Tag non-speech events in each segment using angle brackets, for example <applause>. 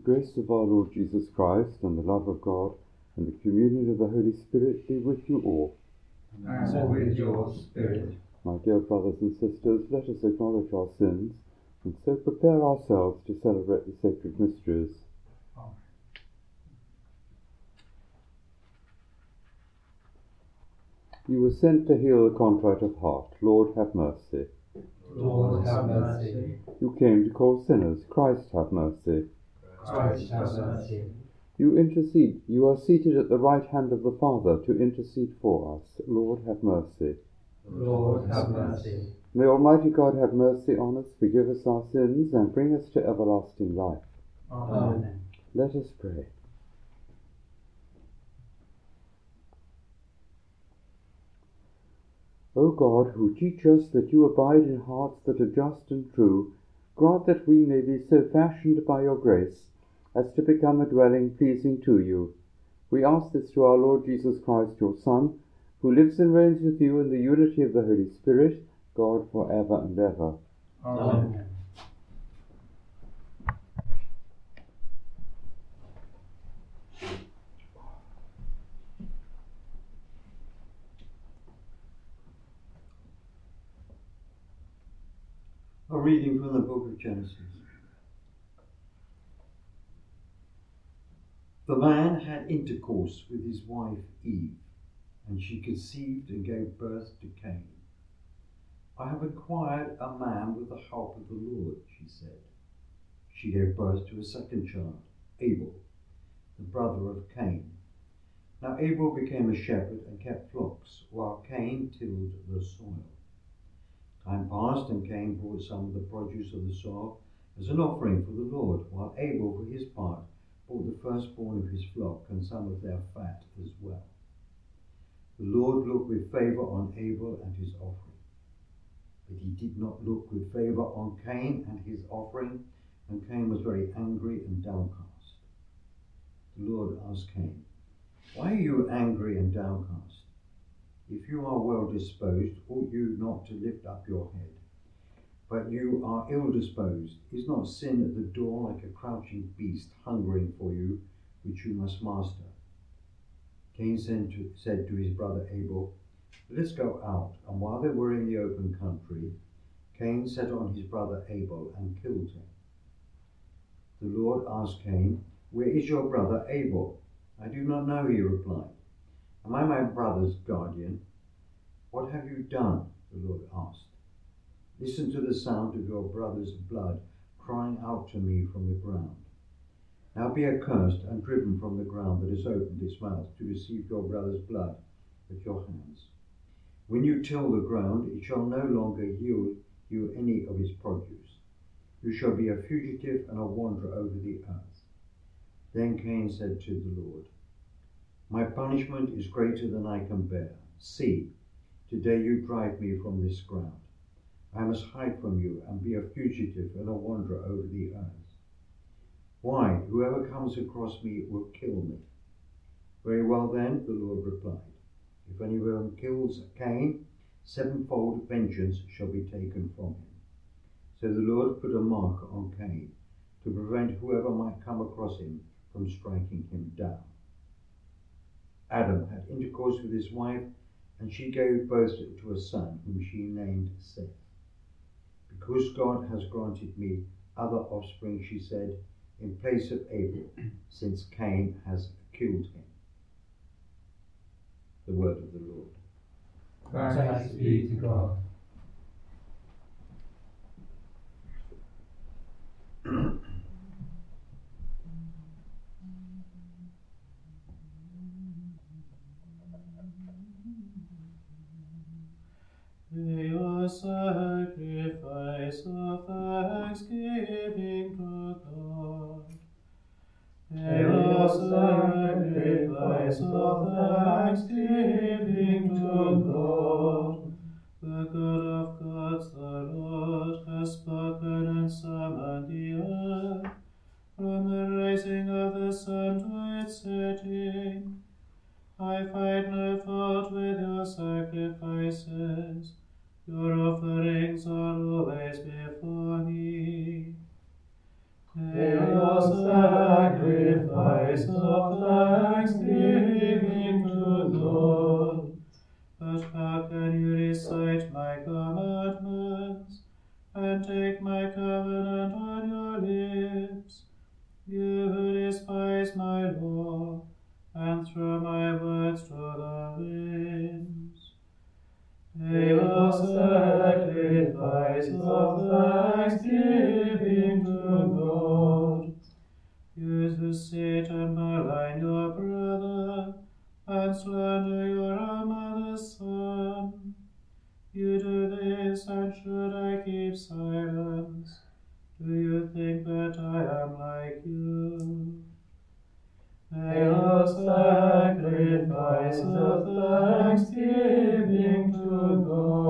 The grace of our Lord Jesus Christ, and the love of God, and the communion of the Holy Spirit be with you all. And with your spirit. My dear brothers and sisters, let us acknowledge our sins, and so prepare ourselves to celebrate the sacred mysteries. Amen. You were sent to heal the contrite of heart. Lord, have mercy. Lord, have mercy. You came to call sinners. Christ, have mercy. Christ, have mercy. You intercede. You are seated at the right hand of the Father to intercede for us. Lord, have mercy. Lord, have mercy. May Almighty God have mercy on us, forgive us our sins, and bring us to everlasting life. Amen. Let us pray. O God, who teach us that you abide in hearts that are just and true, grant that we may be so fashioned by your grace as to become a dwelling pleasing to you. We ask this through our Lord Jesus Christ, your Son, who lives and reigns with you in the unity of the Holy Spirit, God for ever and ever. Amen. A reading from the book of Genesis. The man had intercourse with his wife Eve, and she conceived and gave birth to Cain. I have acquired a man with the help of the Lord, she said. She gave birth to a second child, Abel, the brother of Cain. Now Abel became a shepherd and kept flocks, while Cain tilled the soil. Time passed, and Cain brought some of the produce of the soil as an offering for the Lord, while Abel, for his part, brought the firstborn of his flock and some of their fat as well. The Lord looked with favour on Abel and his offering, but he did not look with favour on Cain and his offering, and Cain was very angry and downcast. The Lord asked Cain, Why are you angry and downcast? If you are well disposed, ought you not to lift up your head? But you are ill disposed. Is not sin at the door like a crouching beast hungering for you, which you must master? Cain said to, his brother Abel, Let us go out. And while they were in the open country, Cain set on his brother Abel and killed him. The Lord asked Cain, Where is your brother Abel? I do not know, he replied. Am I my brother's guardian? What have you done? The Lord asked. Listen to the sound of your brother's blood crying out to me from the ground. Now be accursed and driven from the ground that has opened its mouth to receive your brother's blood at your hands. When you till the ground, it shall no longer yield you any of its produce. You shall be a fugitive and a wanderer over the earth. Then Cain said to the Lord, My punishment is greater than I can bear. See, today you drive me from this ground. I must hide from you and be a fugitive and a wanderer over the earth. Why, whoever comes across me will kill me. Very well then, the Lord replied. If anyone kills Cain, sevenfold vengeance shall be taken from him. So the Lord put a mark on Cain to prevent whoever might come across him from striking him down. Adam had intercourse with his wife, and she gave birth to a son, whom she named Seth. Because God has granted me other offspring, she said, in place of Abel, since Cain has killed him. The word of the Lord. Thanks be to God. <clears throat> May your sacrifice of thanksgiving to God. May your sacrifice of thanksgiving to God. The God of gods, the Lord, has spoken and summoned the earth from the rising of the sun to its setting. I find no fault with your sacrifices. Your sacrifice of thanksgiving to God. Your sacrifice of thanksgiving to God.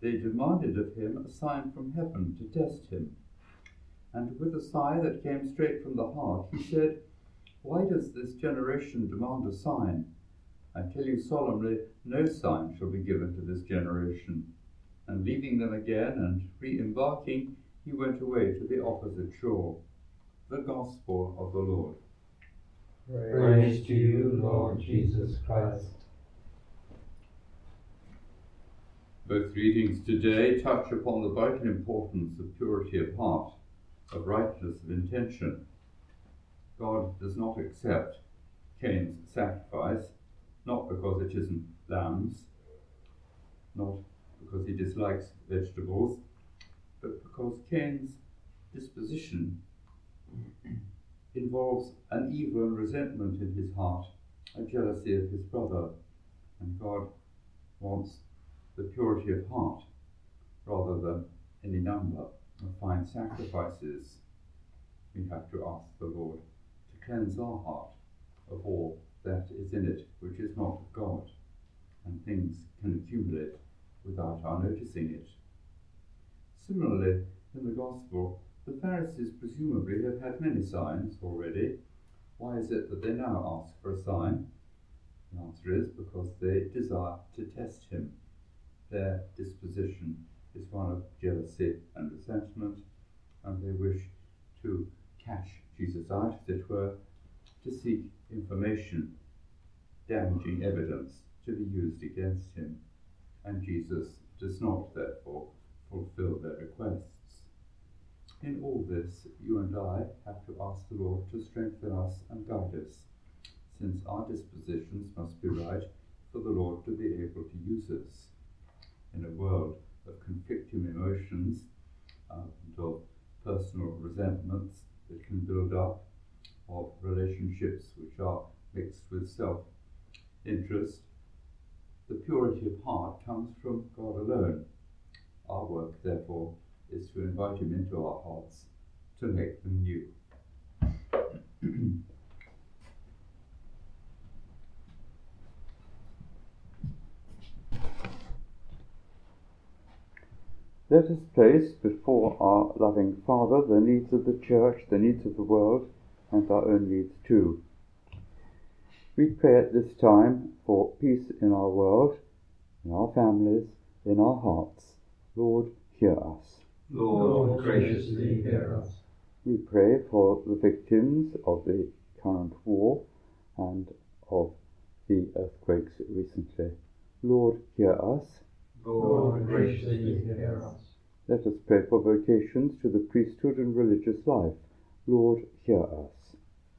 They demanded of him a sign from heaven to test him. And with a sigh that came straight from the heart, he said, Why does this generation demand a sign? I tell you solemnly, no sign shall be given to this generation. And leaving them again and re embarking, he went away to the opposite shore. The Gospel of the Lord. Praise to you, Lord Jesus Christ. Both readings today touch upon the vital importance of purity of heart, of rightness of intention. God does not accept Cain's sacrifice, not because it isn't lambs, not because he dislikes vegetables, but because Cain's disposition involves an evil and resentment in his heart, a jealousy of his brother, and God wants the purity of heart rather than any number of fine sacrifices. We have to ask the Lord to cleanse our heart of all that is in it which is not of God, and things can accumulate without our noticing it. Similarly, in the Gospel, the Pharisees presumably have had many signs already. Why is it that they now ask for a sign? The answer is because they desire to test him. Their disposition is one of jealousy and resentment, and they wish to catch Jesus out, as it were, to seek information, damaging evidence to be used against him. And Jesus does not, therefore, fulfill their requests. In all this, you and I have to ask the Lord to strengthen us and guide us, since our dispositions must be right for the Lord to be able to use us. In a world of conflicting emotions and of personal resentments that can build up, of relationships which are mixed with self interest, the purity of heart comes from God alone. Our work, therefore, is to invite Him into our hearts to make them new. <clears throat> Let us place before our loving Father the needs of the Church, the needs of the world, and our own needs too. We pray at this time for peace in our world, in our families, in our hearts. Lord, hear us. Lord, graciously hear us. We pray for the victims of the current war and of the earthquakes recently. Lord, hear us. Lord, graciously hear us. Let us pray for vocations to the priesthood and religious life. Lord, hear us.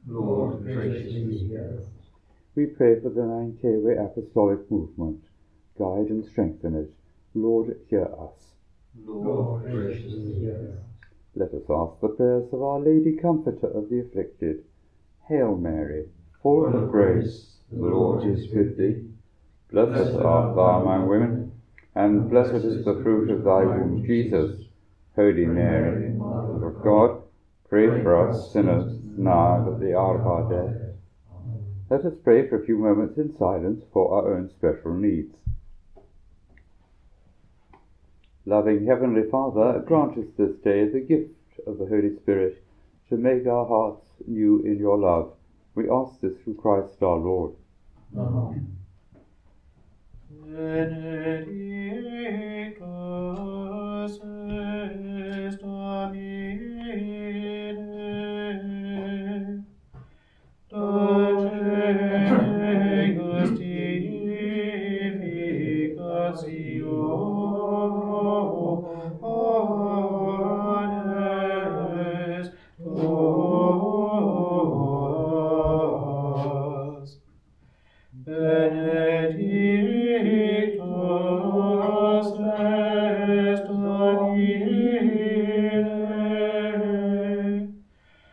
Lord, graciously hear us. We pray for the Nankewe Apostolic Movement. Guide and strengthen it. Lord, hear us. Lord, graciously hear us. Let us ask the prayers of Our Lady, Comforter of the afflicted. Hail Mary, full of grace, the Lord is with thee. Blessed art thou among women, and blessed is the fruit of thy womb, Jesus. Holy Mary, Mother of God, pray for us sinners, now at the hour of our death. Let us pray for a few moments in silence for our own special needs. Loving Heavenly Father, grant us this day the gift of the Holy Spirit to make our hearts new in your love. We ask this through Christ our Lord. Amen. benedictus est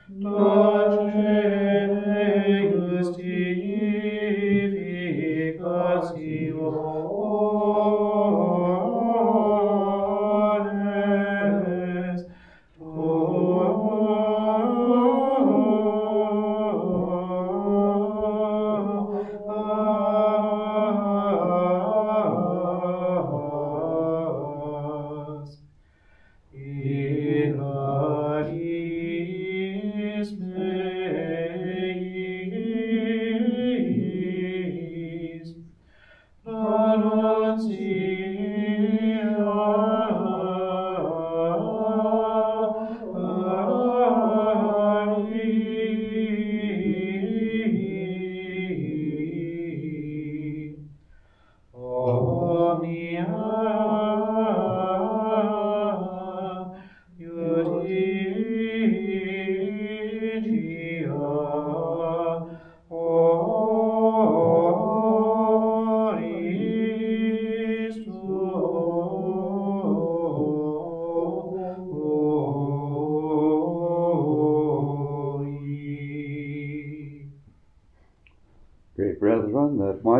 Doce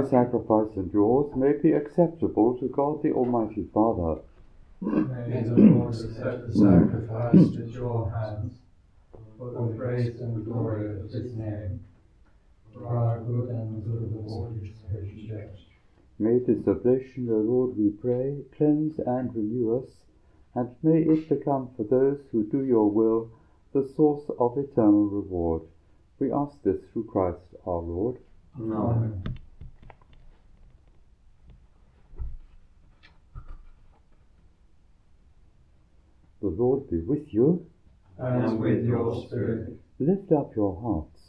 sacrifice and yours may be acceptable to God the Almighty Father. May the Lord accept the sacrifice at your hands for the praise and glory of his name, for our good and the good of all his holy church. May this oblation, O Lord, we pray, cleanse and renew us, and may it become for those who do your will the source of eternal reward. We ask this through Christ our Lord. Amen. The Lord be with you. And with your spirit, Lift up your hearts.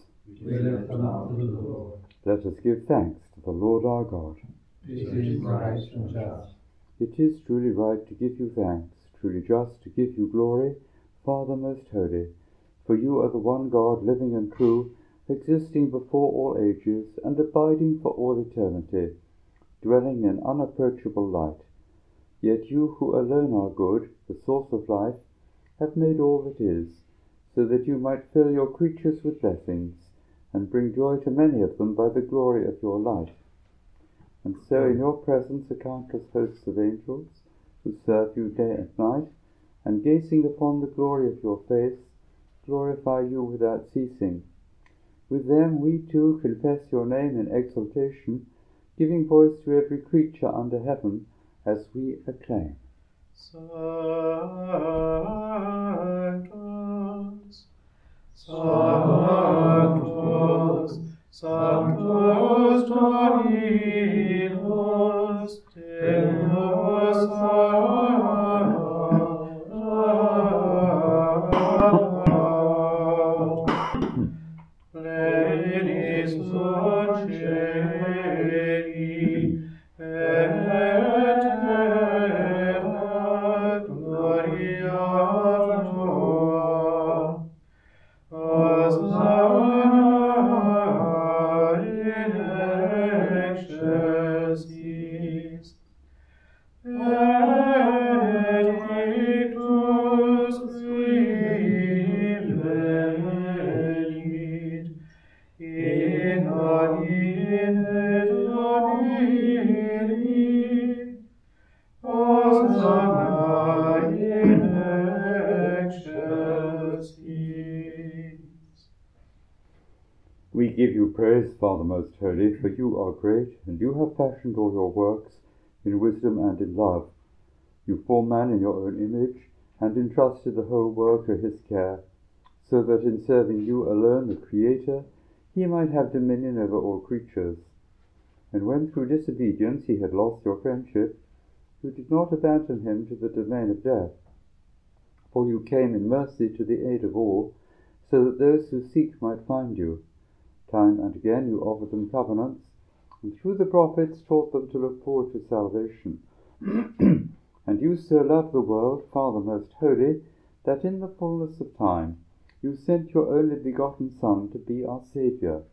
we lift them up to the Lord. Let us give thanks to the Lord our God. It is right and just. It is truly right to give you thanks, truly just to give you glory, Father most holy, for you are the one God, living and true, existing before all ages and abiding for all eternity, dwelling in unapproachable light. Yet you who alone are good, the source of life, have made all that is, so that you might fill your creatures with blessings, and bring joy to many of them by the glory of your light. And so in your presence a countless hosts of angels, who serve you day and night, and gazing upon the glory of your face, glorify you without ceasing. With them we too confess your name in exaltation, giving voice to every creature under heaven, as we acclaim. Sanctus, Sanctus, Sanctus Dominus, Deus excelsis. Father for you are great, and you have fashioned all your works in wisdom and in love. You formed man in your own image, and entrusted the whole world to his care, so that in serving you alone, the Creator, he might have dominion over all creatures. And when through disobedience he had lost your friendship, you did not abandon him to the domain of death, for you came in mercy to the aid of all, so that those who seek might find you. Time and again you offered them covenants, and through the prophets taught them to look forward to salvation. <clears throat> and you so loved the world, Father most holy, that in the fullness of time you sent your only begotten Son to be our Saviour.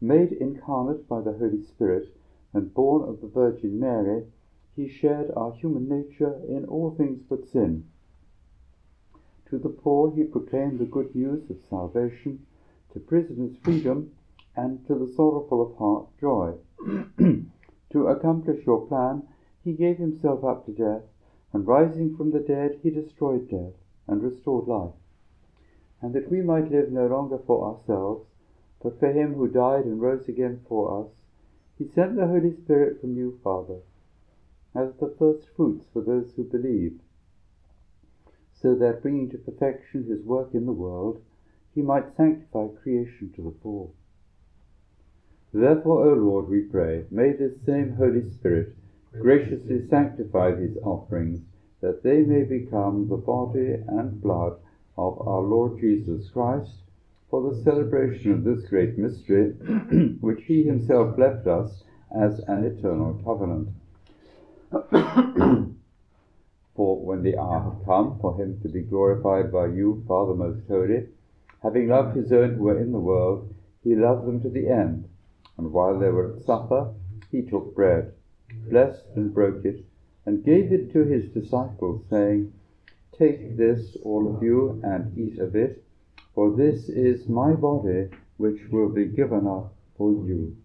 Made incarnate by the Holy Spirit, and born of the Virgin Mary, he shared our human nature in all things but sin. To the poor he proclaimed the good news of salvation, to prisoners freedom, and to the sorrowful of heart joy. <clears throat> to accomplish your plan, he gave himself up to death, and rising from the dead, he destroyed death and restored life. And that we might live no longer for ourselves, but for him who died and rose again for us, he sent the Holy Spirit from you, Father, as the first fruits for those who believe, so that bringing to perfection his work in the world, he might sanctify creation to the full. Therefore, O Lord, we pray, may this same Holy Spirit graciously sanctify these offerings, that they may become the body and blood of our Lord Jesus Christ, for the celebration of this great mystery, <clears throat> which he himself left us as an eternal covenant. <clears throat> For when the hour had come for him to be glorified by you, Father most holy, Having loved his own who were in the world, he loved them to the end. And while they were at supper, he took bread, blessed and broke it, and gave it to his disciples, saying, Take this, all of you, and eat of it, for this is my body, which will be given up for you.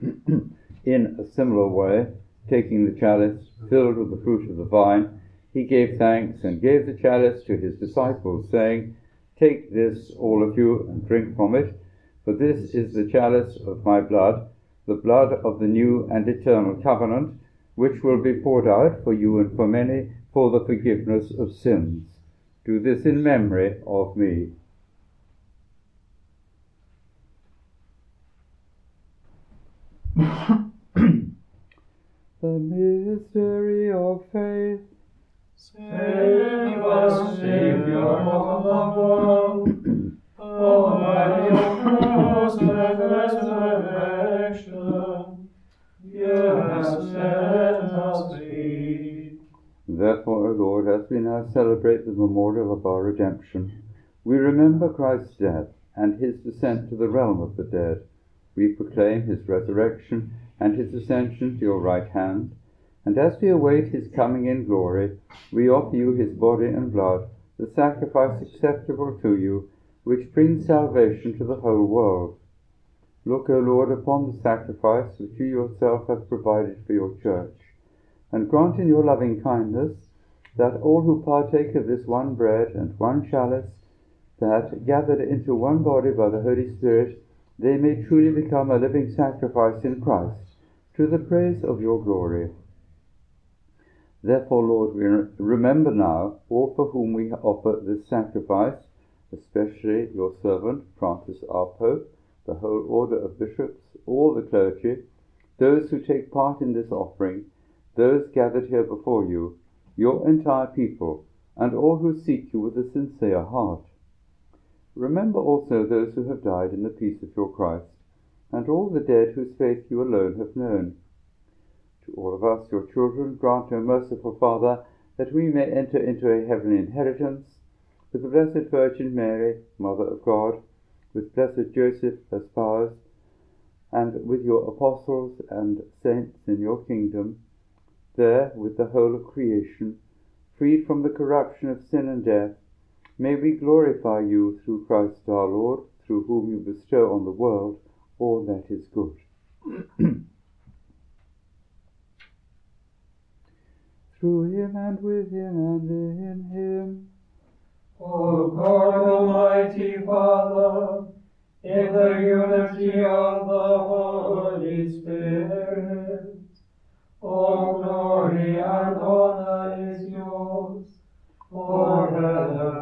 <clears throat> in a similar way, taking the chalice filled with the fruit of the vine, he gave thanks and gave the chalice to his disciples, saying, Take this, all of you, and drink from it, for this is the chalice of my blood, the blood of the new and eternal covenant, which will be poured out for you and for many for the forgiveness of sins. Do this in memory of me. <laughs> the mystery of faith. Save us, Savior of the world. O by your cross and resurrection, you have set us free. Therefore, O Lord, as we now celebrate the memorial of our redemption, we remember Christ's death and his descent to the realm of the dead. We proclaim his resurrection and his ascension to your right hand. And as we await his coming in glory, we offer you his body and blood, the sacrifice acceptable to you, which brings salvation to the whole world. Look, O Lord, upon the sacrifice which you yourself have provided for your church, and grant in your loving kindness that all who partake of this one bread and one chalice, that gathered into one body by the Holy Spirit, they may truly become a living sacrifice in Christ, to the praise of your glory. Therefore, Lord, we remember now all for whom we offer this sacrifice, especially your servant, Francis our Pope, the whole order of bishops, all the clergy, those who take part in this offering, those gathered here before you, your entire people, and all who seek you with a sincere heart. Remember also those who have died in the peace of your Christ, and all the dead whose faith you alone have known. To all of us, your children, grant, O merciful Father, that we may enter into a heavenly inheritance with the Blessed Virgin Mary, Mother of God, with blessed Joseph as spouse, and with your apostles and saints in your kingdom, there with the whole of creation, freed from the corruption of sin and death, may we glorify you through Christ our Lord, through whom you bestow on the world all that is good. <clears throat> through him and with him and in him. O God, Almighty Father, in the unity of the Holy Spirit, all glory and honor is yours forever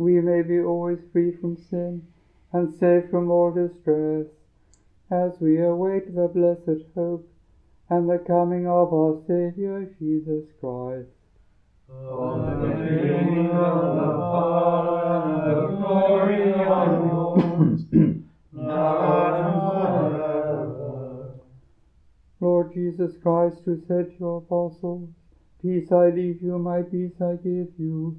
we may be always free from sin and safe from all distress, as we await the blessed hope and the coming of our Saviour Jesus Christ. Of the kingdom, the power, and the glory are yours, now and forever. Lord Jesus Christ, who said to your apostles, Peace I leave you, my peace I give you,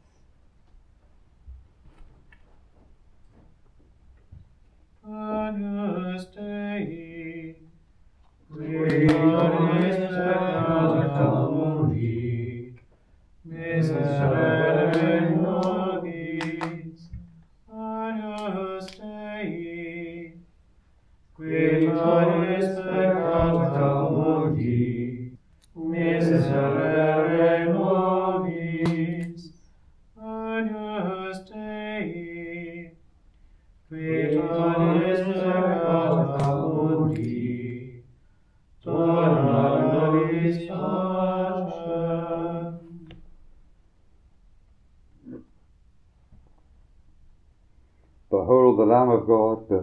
Agnus Dei, peccata mundi,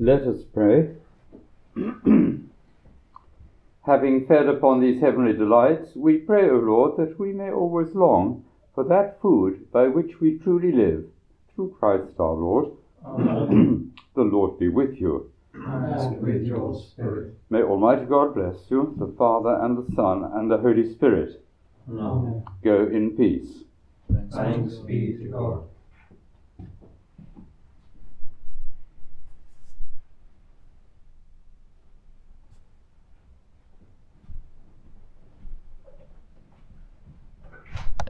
Let us pray. <clears throat> Having fed upon these heavenly delights, we pray, O Lord, that we may always long for that food by which we truly live, through Christ our Lord. Amen. <clears throat> the Lord be with you. And with your spirit. May Almighty God bless you, the Father and the Son and the Holy Spirit. Amen. Go in peace. Thanks be to God.